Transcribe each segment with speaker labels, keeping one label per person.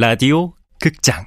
Speaker 1: 라디오 극장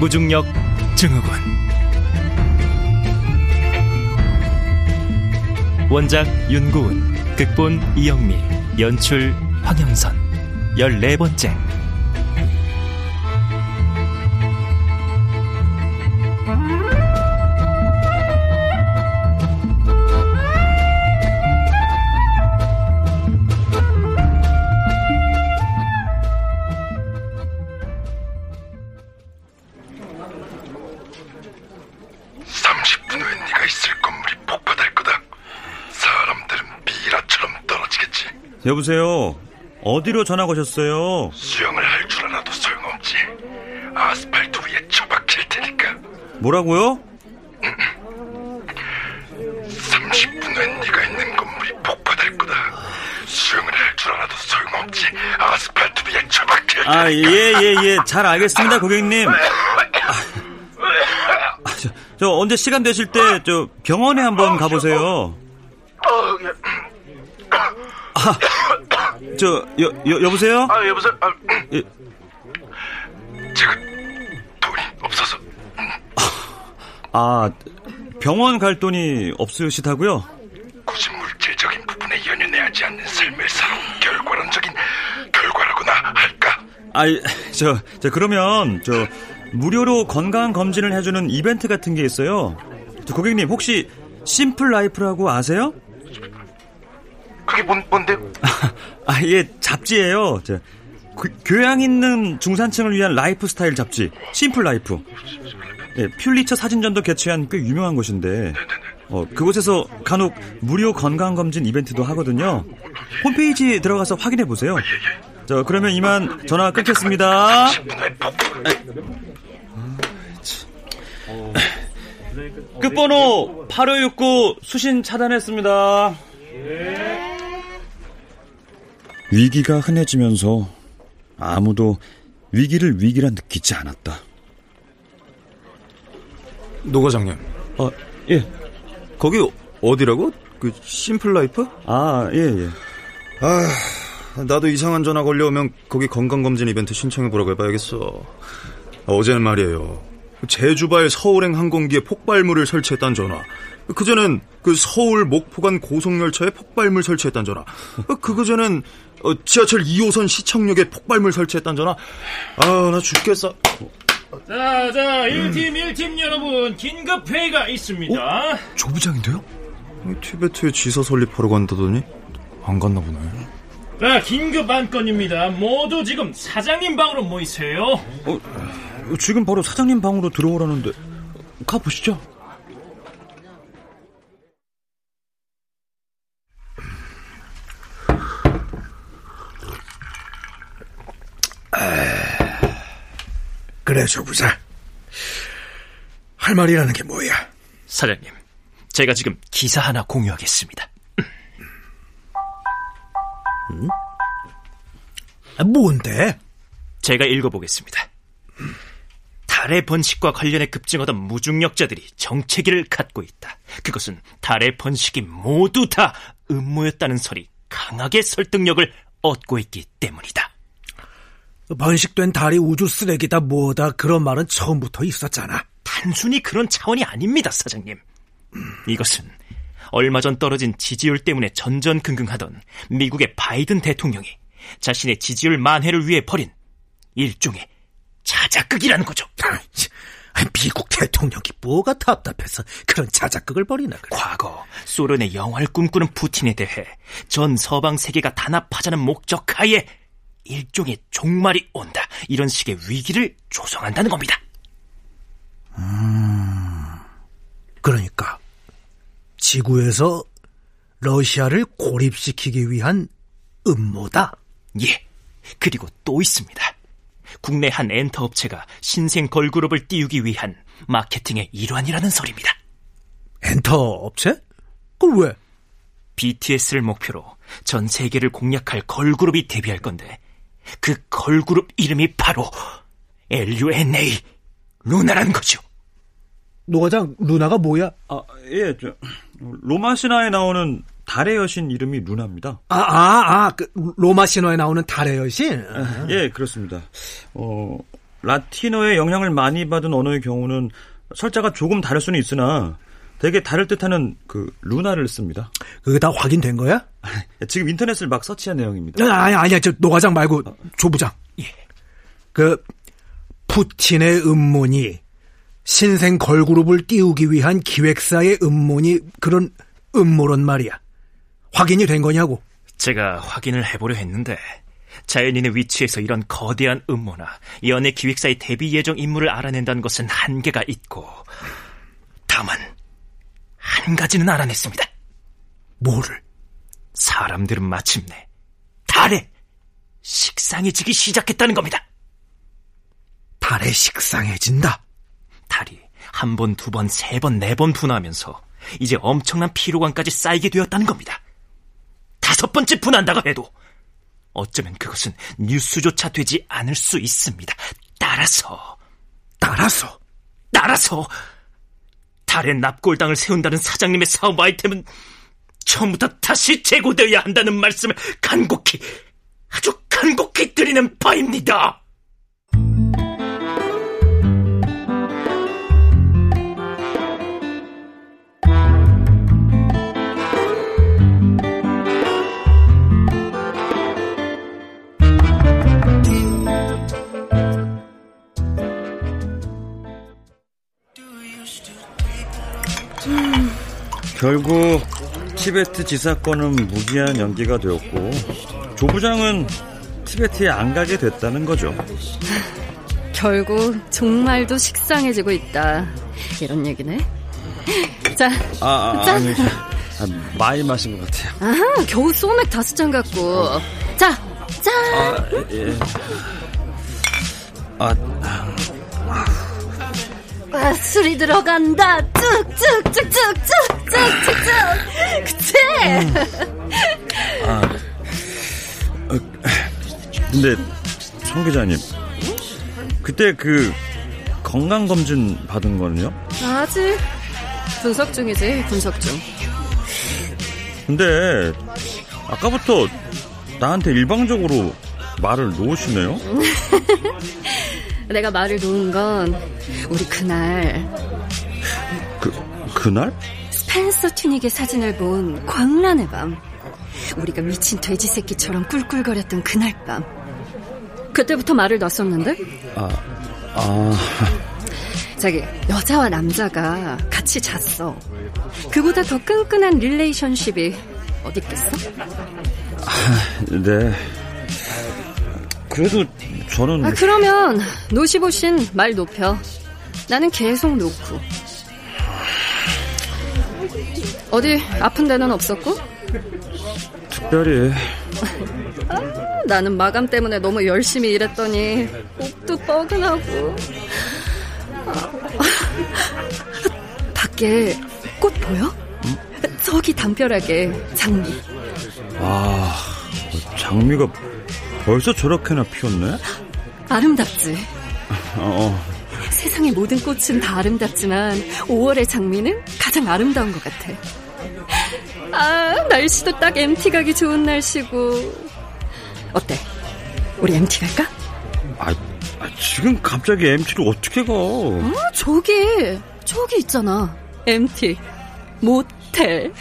Speaker 1: 무중력 증후군. 원작 윤고은 극본 이영미 연출 황영선. 열네 번째
Speaker 2: 여보세요. 어디로 전화 거셨어요?
Speaker 3: 수영을 할 줄 알아도 소용없지. 아스팔트 위에 처박힐 테니까.
Speaker 2: 뭐라고요?
Speaker 3: 30분 후에 네가 있는 건물이 폭파될 거다. 수영을 할 줄 알아도 소용없지. 아스팔트 위에 처박힐 테니까.
Speaker 2: 아, 예, 예, 예. 잘 알겠습니다, 고객님. 아, 저, 저, 언제 시간 되실 때, 저, 병원에 한번 가보세요. 어, 예. 아, 저, 여, 여, 여보세요?
Speaker 3: 아, 여보세요? 아, 예. 제가 돈이 없어서.
Speaker 2: 아, 병원 갈 돈이 없으시다고요?
Speaker 3: 굳이 물질적인 부분에 연연해하지 않는 삶을 살아온 결과론적인 결과라고나 할까?
Speaker 2: 아, 저, 저 그러면 저 무료로 건강 검진을 해주는 이벤트 같은 게 있어요. 저 고객님 혹시 Simple Life라고 아세요?
Speaker 3: 그게 뭔, 뭔데?
Speaker 2: 아, 예, 잡지예요. 저, 그, 교양 있는 중산층을 위한 라이프 스타일 잡지, Simple Life. 예, 퓰리처 사진전도 개최한 꽤 유명한 곳인데, 어, 그곳에서 간혹 무료 건강검진 이벤트도 하거든요. 홈페이지 들어가서 확인해 보세요. 저, 그러면 이만 전화 끊겠습니다. 끝번호 8569 수신 차단했습니다. 위기가 흔해지면서 아무도 위기를 위기라 느끼지 않았다.
Speaker 4: 노 과장님.
Speaker 2: 아, 예.
Speaker 4: 거기 어디라고? 그 Simple Life?
Speaker 2: 아, 예, 예.
Speaker 4: 아, 나도 이상한 전화 걸려오면 거기 건강검진 이벤트 신청해보라고 해봐야겠어. 어제는 말이에요. 제주발 서울행 항공기에 폭발물을 설치했다는 전화. 그전엔 그 서울 목포간 고속열차에 폭발물 설치했다는 전화. 그거전엔 어, 지하철 2호선 시청역에 폭발물 설치했다는 전화. 아, 나 죽겠어.
Speaker 5: 자, 자, 1팀, 음. 1팀 여러분, 긴급 회의가 있습니다. 어?
Speaker 4: 조 부장인데요? 티베트에 지사 설립하러 간다더니 안 갔나 보네.
Speaker 5: 자, 긴급 안건입니다. 모두 지금 사장님 방으로 모이세요. 어,
Speaker 2: 지금 바로 사장님 방으로 들어오라는데 가 보시죠.
Speaker 6: 그래, 조부사. 할 말이라는 게 뭐야?
Speaker 1: 사장님, 제가 지금 기사 하나 공유하겠습니다.
Speaker 6: 음? 아, 뭔데?
Speaker 1: 제가 읽어보겠습니다. 달의 번식과 관련해 급증하던 무중력자들이 정체기를 갖고 있다. 그것은 달의 번식이 모두 다 음모였다는 설이 강하게 설득력을 얻고 있기 때문이다.
Speaker 6: 번식된 달이 우주 쓰레기다 뭐다 그런 말은 처음부터 있었잖아.
Speaker 1: 단순히 그런 차원이 아닙니다, 사장님. 이것은 얼마 전 떨어진 지지율 때문에 전전긍긍하던 미국의 바이든 대통령이 자신의 지지율 만회를 위해 벌인 일종의 자작극이라는 거죠.
Speaker 6: 미국 대통령이 뭐가 답답해서 그런 자작극을 벌이나 그래.
Speaker 1: 과거 소련의 영화를 꿈꾸는 푸틴에 대해 전 서방 세계가 단합하자는 목적 하에 일종의 종말이 온다. 이런 식의 위기를 조성한다는 겁니다.
Speaker 6: 음, 그러니까 지구에서 러시아를 고립시키기 위한 음모다.
Speaker 1: 예. 그리고 또 있습니다. 국내 한 엔터 업체가 신생 걸그룹을 띄우기 위한 마케팅의 일환이라는 설입니다.
Speaker 6: 엔터 업체? 그걸 왜?
Speaker 1: BTS를 목표로 전 세계를 공략할 걸그룹이 데뷔할 건데 그 걸그룹 이름이 바로 LUNA 루나라는 거죠.
Speaker 6: 노과장 루나가 뭐야?
Speaker 2: 아, 예, 저, 로마 신화에 나오는 달의 여신 이름이 루나입니다.
Speaker 6: 아, 아, 아, 그 로마 신화에 나오는 달의 여신?
Speaker 2: 예, 그렇습니다. 어, 라틴어의 영향을 많이 받은 언어의 경우는 설자가 조금 다를 수는 있으나 되게 다를 듯하는 그 루나를 씁니다.
Speaker 6: 그게 다 확인된 거야?
Speaker 2: 지금 인터넷을 막 서치한 내용입니다.
Speaker 6: 아니, 아니야, 저 노과장 말고 조부장.
Speaker 1: 예.
Speaker 6: 그 푸틴의 음모니 신생 걸그룹을 띄우기 위한 기획사의 음모니 그런 음모론 말이야. 확인이 된 거냐고.
Speaker 1: 제가 확인을 해보려 했는데 자연인의 위치에서 이런 거대한 음모나 연예 기획사의 데뷔 예정 인물을 알아낸다는 것은 한계가 있고 다만 한 가지는 알아냈습니다.
Speaker 6: 뭐를?
Speaker 1: 사람들은 마침내 달에 식상해지기 시작했다는 겁니다.
Speaker 6: 달에 식상해진다.
Speaker 1: 달이 한 번, 두 번, 세 번, 네 번 분화하면서 이제 엄청난 피로감까지 쌓이게 되었다는 겁니다. 다섯 번째 분한다고 해도 어쩌면 그것은 뉴스조차 되지 않을 수 있습니다. 따라서
Speaker 6: 따라서
Speaker 1: 따라서 달에 납골당을 세운다는 사장님의 사업 아이템은 처음부터 다시 재고되어야 한다는 말씀을 간곡히 아주 간곡히 드리는 바입니다.
Speaker 2: 결국 티베트 지사건은 무기한 연기가 되었고 조 부장은 티베트에 안 가게 됐다는 거죠.
Speaker 7: 결국 정말도 식상해지고 있다. 이런 얘기네. 자,
Speaker 2: 아, 아
Speaker 7: 짠.
Speaker 2: 아니, 아, 많이 마신 것 같아요.
Speaker 7: 아하, 겨우 소맥 다섯 잔 갖고. 자, 짠.
Speaker 2: 아, 예. 아,
Speaker 7: 아, 술이 들어간다. 쭉쭉쭉쭉쭉쭉쭉쭉. 그치?
Speaker 2: 근데 송 기자님, 그때 그 건강 검진 받은 거는요?
Speaker 7: 아직 분석 중이지, 분석 중.
Speaker 2: 근데 아까부터 나한테 일방적으로 말을 놓으시네요.
Speaker 7: 내가 말을 놓은 건 우리 그날
Speaker 2: 그 그날?
Speaker 7: 스펜서 튜닉의 사진을 본 광란의 밤. 우리가 미친 돼지 새끼처럼 꿀꿀거렸던 그날 밤. 그때부터 말을 놨었는데?
Speaker 2: 아, 아,
Speaker 7: 자기 여자와 남자가 같이 잤어. 그보다 더 끈끈한 릴레이션십이 어디 있겠어?
Speaker 2: 네. 그래도 저는
Speaker 7: 아, 그러면 노시보신 말 높여. 나는 계속 놓고. 어디 아픈 데는 없었고?
Speaker 2: 특별히
Speaker 7: 나는 마감 때문에 너무 열심히 일했더니 목도 뻐근하고 아, 밖에 꽃 보여? 저기 담벼락에 장미
Speaker 2: 아 장미가 벌써 저렇게나 피었네.
Speaker 7: 아름답지?
Speaker 2: 어,
Speaker 7: 세상의 모든 꽃은 다 아름답지만 5월의 장미는 가장 아름다운 것 같아 아 날씨도 딱 MT 가기 좋은 날씨고 어때? 우리 MT 갈까?
Speaker 2: 아, 아, 지금 갑자기 MT를 어떻게 가?
Speaker 7: 어, 저기, 저기 있잖아. MT. 모텔.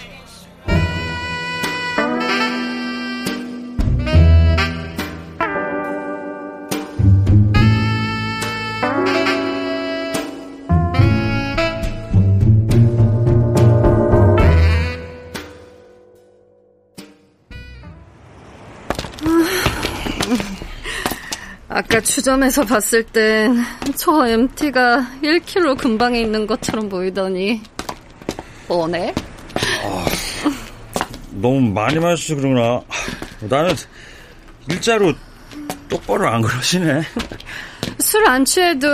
Speaker 7: 아까 추점해서 봤을 땐 저 MT가 1km 근방에 있는 것처럼 보이더니 뻔해?
Speaker 2: 너무 많이 마셔서 그러나 나는 일자로 똑바로 안 그러시네.
Speaker 7: 술 안 취해도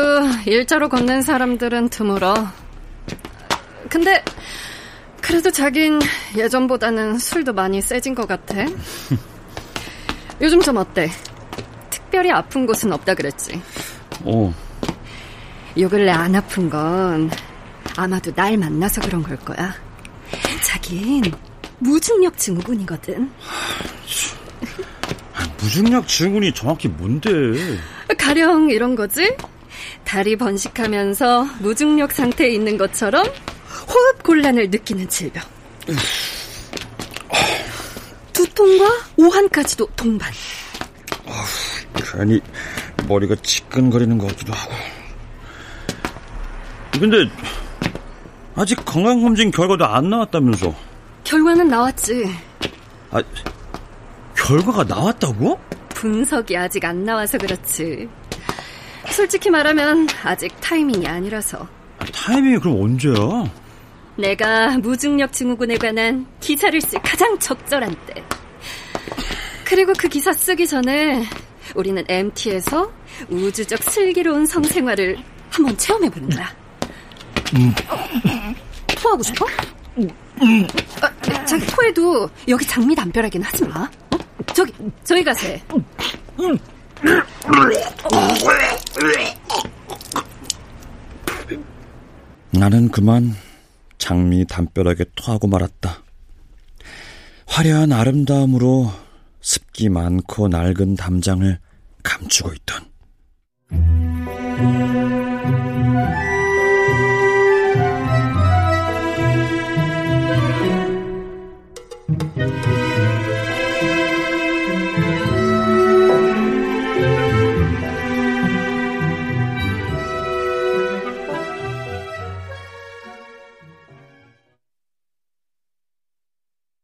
Speaker 7: 일자로 걷는 사람들은 드물어. 근데 그래도 자긴 예전보다는 술도 많이 세진 것 같아. 요즘 좀 어때? 특별히 아픈 곳은 없다 그랬지?
Speaker 2: 어.
Speaker 7: 요 근래 안 아픈 건 아마도 날 만나서 그런 걸 거야. 자긴 무중력 증후군이거든.
Speaker 2: 무중력 증후군이 정확히 뭔데?
Speaker 7: 가령 이런 거지? 다리 번식하면서 무중력 상태에 있는 것처럼 호흡 곤란을 느끼는 질병. 두통과 오한까지도 동반.
Speaker 2: 괜히 머리가 지끈거리는 것 같기도 하고. 근데 아직 건강검진 결과도 안 나왔다면서?
Speaker 7: 결과는 나왔지.
Speaker 2: 아, 결과가 나왔다고?
Speaker 7: 분석이 아직 안 나와서 그렇지. 솔직히 말하면 아직 타이밍이 아니라서.
Speaker 2: 아, 타이밍이 그럼 언제야?
Speaker 7: 내가 무중력 증후군에 관한 기사를 쓸 가장 적절한 때. 그리고 그 기사 쓰기 전에 우리는 MT에서 우주적 슬기로운 성생활을 한번 체험해보는 거야. 토하고 싶어? 아, 자기 토해도 여기 장미 담벼락에는 하지 마. 어? 저기, 저기 가서 해.
Speaker 2: 나는 그만 장미 담벼락에 토하고 말았다. 화려한 아름다움으로 습기 많고 낡은 담장을 감추고 있던.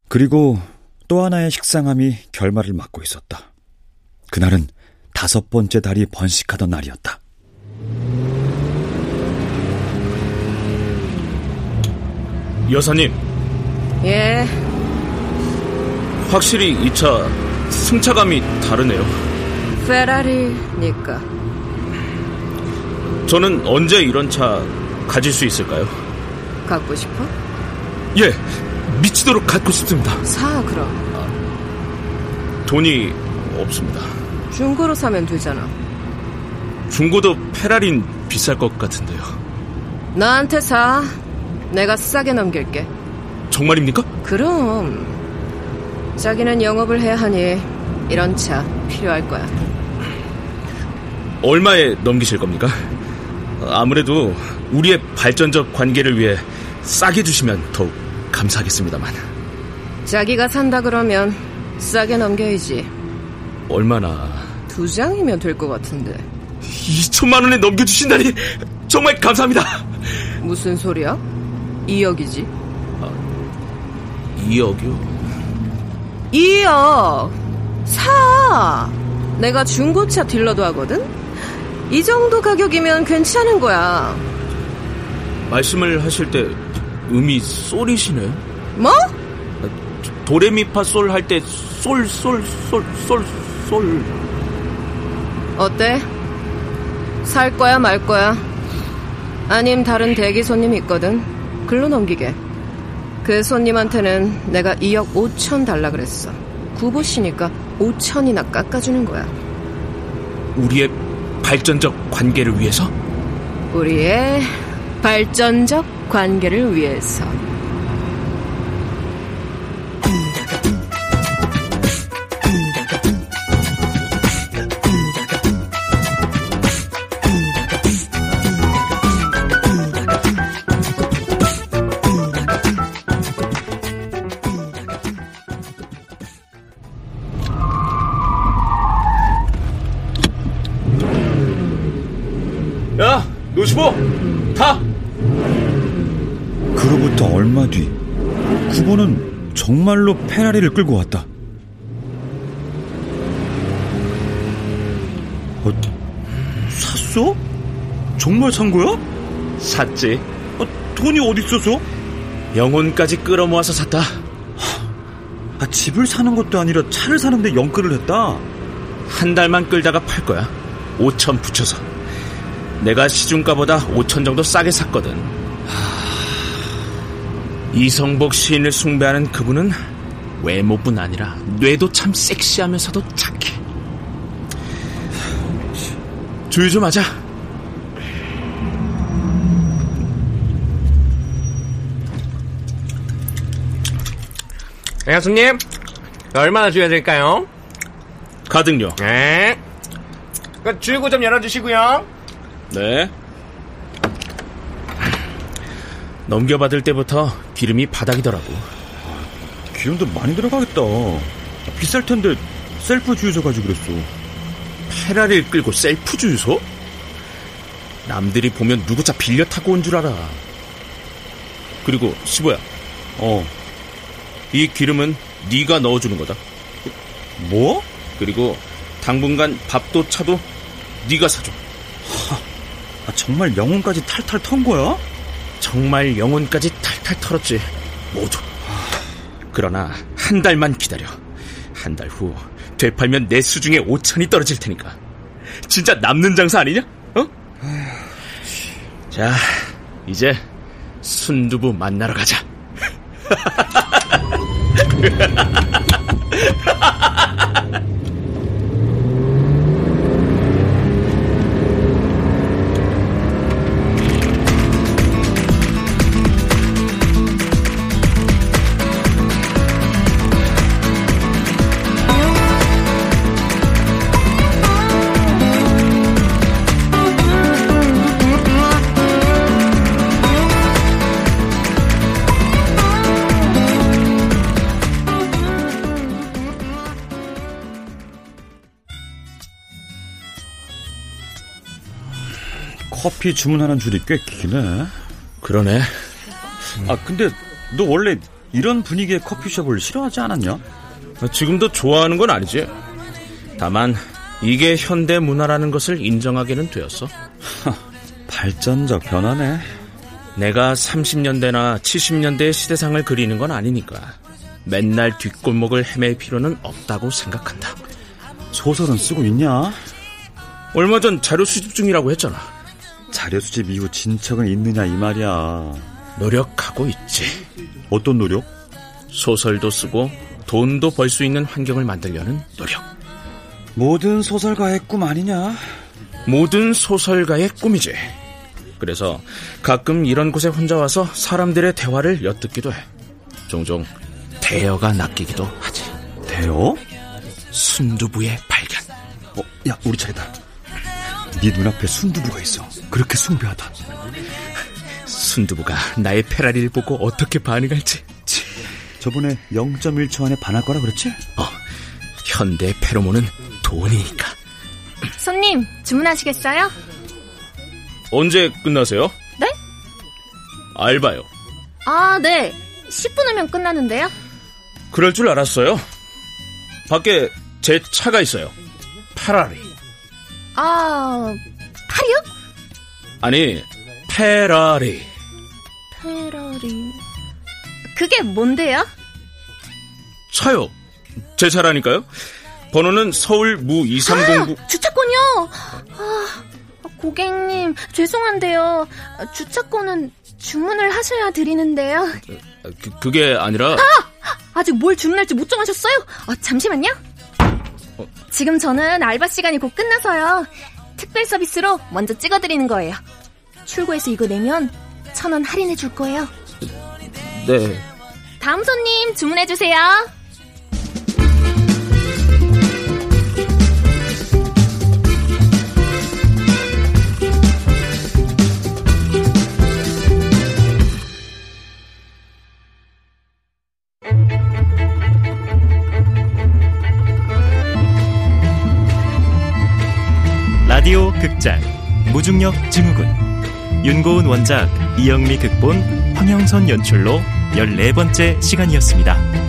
Speaker 2: 그리고 또 하나의 식상함이 결말을 맞고 있었다. 그날은 다섯 번째 달이 번식하던 날이었다.
Speaker 8: 여사님,
Speaker 9: 예,
Speaker 8: 확실히 이 차 승차감이 다르네요.
Speaker 9: 페라리니까.
Speaker 8: 저는 언제 이런 차 가질 수 있을까요?
Speaker 9: 갖고 싶어?
Speaker 8: 예, 미치도록 갖고 싶습니다.
Speaker 9: 사, 그럼.
Speaker 8: 돈이 없습니다.
Speaker 9: 중고로 사면 되잖아.
Speaker 8: 중고도 페라린 비쌀 것 같은데요.
Speaker 9: 나한테 사. 내가 싸게 넘길게.
Speaker 8: 정말입니까?
Speaker 9: 그럼. 자기는 영업을 해야 하니 이런 차 필요할 거야.
Speaker 8: 얼마에 넘기실 겁니까? 아무래도 우리의 발전적 관계를 위해 싸게 주시면 더욱 감사하겠습니다만.
Speaker 9: 자기가 산다 그러면 싸게 넘겨야지.
Speaker 8: 얼마나?
Speaker 9: 두 장이면 될 것 같은데.
Speaker 8: 2천만 원에 넘겨주신다니 정말 감사합니다.
Speaker 9: 무슨 소리야? 2억이지.
Speaker 8: 2억이요?
Speaker 9: 2억! 사! 내가 중고차 딜러도 하거든? 이 정도 가격이면 괜찮은 거야.
Speaker 8: 말씀을 하실 때 음이 솔이시네.
Speaker 9: 뭐?
Speaker 8: 도레미파 솔 할 때 솔 솔 솔 솔 솔.
Speaker 9: 어때? 살 거야 말 거야? 아님 다른 대기 손님 있거든. 글로 넘기게. 그 손님한테는 내가 2억 5천 달라 그랬어. 구보시니까 5천이나 깎아주는 거야.
Speaker 8: 우리의 발전적 관계를 위해서?
Speaker 9: 우리의 발전적 관계를 위해서.
Speaker 2: 정말로 페라리를 끌고 왔다. 어, 샀어? 정말 산 거야?
Speaker 8: 샀지.
Speaker 2: 어, 돈이 어디 있어서?
Speaker 8: 영혼까지 끌어모아서 샀다.
Speaker 2: 아, 집을 사는 것도 아니라 차를 사는데 영끌을 했다.
Speaker 8: 한 달만 끌다가 팔 거야. 5천 붙여서. 내가 시중가보다 5천 정도 싸게 샀거든. 이성복 시인을 숭배하는 그분은 외모뿐 아니라 뇌도 참 섹시하면서도 착해. 주의 좀 하자.
Speaker 10: 네, 손님. 얼마나 줘야 될까요?
Speaker 8: 가득요.
Speaker 10: 네. 그 줄고 좀 열어주시고요.
Speaker 8: 네. 넘겨받을 때부터 기름이 바닥이더라고.
Speaker 2: 기름도 많이 들어가겠다. 비쌀 텐데 셀프 주유소 가지고 그랬어.
Speaker 8: 페라리를 끌고 셀프 주유소? 남들이 보면 누구 차 빌려 타고 온 줄 알아. 그리고 시보야.
Speaker 2: 어.
Speaker 8: 이 기름은 네가 넣어주는 거다.
Speaker 2: 뭐?
Speaker 8: 그리고 당분간 밥도 차도 네가 사줘.
Speaker 2: 아, 정말 영혼까지 탈탈 턴 거야?
Speaker 8: 정말 영혼까지 탈탈 털었지. 모두. 그러나 한 달만 기다려. 한 달 후 되팔면 내 수중에 5천이 떨어질 테니까. 진짜 남는 장사 아니냐? 어? 자, 이제 순두부 만나러 가자.
Speaker 2: 커피 주문하는 줄이 꽤 기네.
Speaker 8: 그러네.
Speaker 2: 아, 근데 너 원래 이런 분위기의 커피숍을 싫어하지 않았냐?
Speaker 8: 지금도 좋아하는 건 아니지. 다만 이게 현대 문화라는 것을 인정하게는 되었어.
Speaker 2: 발전적 변화네.
Speaker 8: 내가 30년대나 70년대의 시대상을 그리는 건 아니니까 맨날 뒷골목을 헤맬 필요는 없다고 생각한다.
Speaker 2: 소설은 쓰고 있냐?
Speaker 8: 얼마 전 자료 수집 중이라고 했잖아.
Speaker 2: 자료 수집 이후 진척은 있느냐 이 말이야.
Speaker 8: 노력하고 있지.
Speaker 2: 어떤 노력?
Speaker 8: 소설도 쓰고 돈도 벌 수 있는 환경을 만들려는 노력.
Speaker 2: 모든 소설가의 꿈 아니냐?
Speaker 8: 모든 소설가의 꿈이지. 그래서 가끔 이런 곳에 혼자 와서 사람들의 대화를 엿듣기도 해. 종종 대여가 낚이기도 하지.
Speaker 2: 대여?
Speaker 8: 순두부의 발견.
Speaker 2: 어, 야, 우리 차례다. 네 눈앞에 순두부가 있어. 그렇게 숭배하다.
Speaker 8: 순두부가 나의 페라리를 보고 어떻게 반응할지.
Speaker 2: 치, 저번에 0.1초 안에 반할 거라 그랬지?
Speaker 8: 어, 현대 페로몬은 돈이니까.
Speaker 11: 손님, 주문하시겠어요?
Speaker 8: 언제 끝나세요?
Speaker 11: 네?
Speaker 8: 알바요.
Speaker 11: 아, 네. 10분 후면 끝나는데요.
Speaker 8: 그럴 줄 알았어요. 밖에 제 차가 있어요. 페라리.
Speaker 11: 아, 파리요?
Speaker 8: 아니, 페라리.
Speaker 11: 페라리. 그게 뭔데요?
Speaker 8: 차요. 제 차라니까요. 번호는 서울 무 2309.
Speaker 11: 아, 주차권이요? 아, 고객님, 죄송한데요. 주차권은 주문을 하셔야 드리는데요.
Speaker 8: 그, 그게 아니라.
Speaker 11: 아! 아직 뭘 주문할지 못 정하셨어요? 어, 잠시만요. 어. 지금 저는 알바 시간이 곧 끝나서요. 특별 서비스로 먼저 찍어드리는 거예요. 출고해서 이거 내면 천 원 할인해 줄 거예요.
Speaker 8: 네.
Speaker 11: 다음 손님 주문해 주세요.
Speaker 1: 극장 무중력 증후군 윤고은 원작 이영미 극본 황영선 연출로 14번째 시간이었습니다.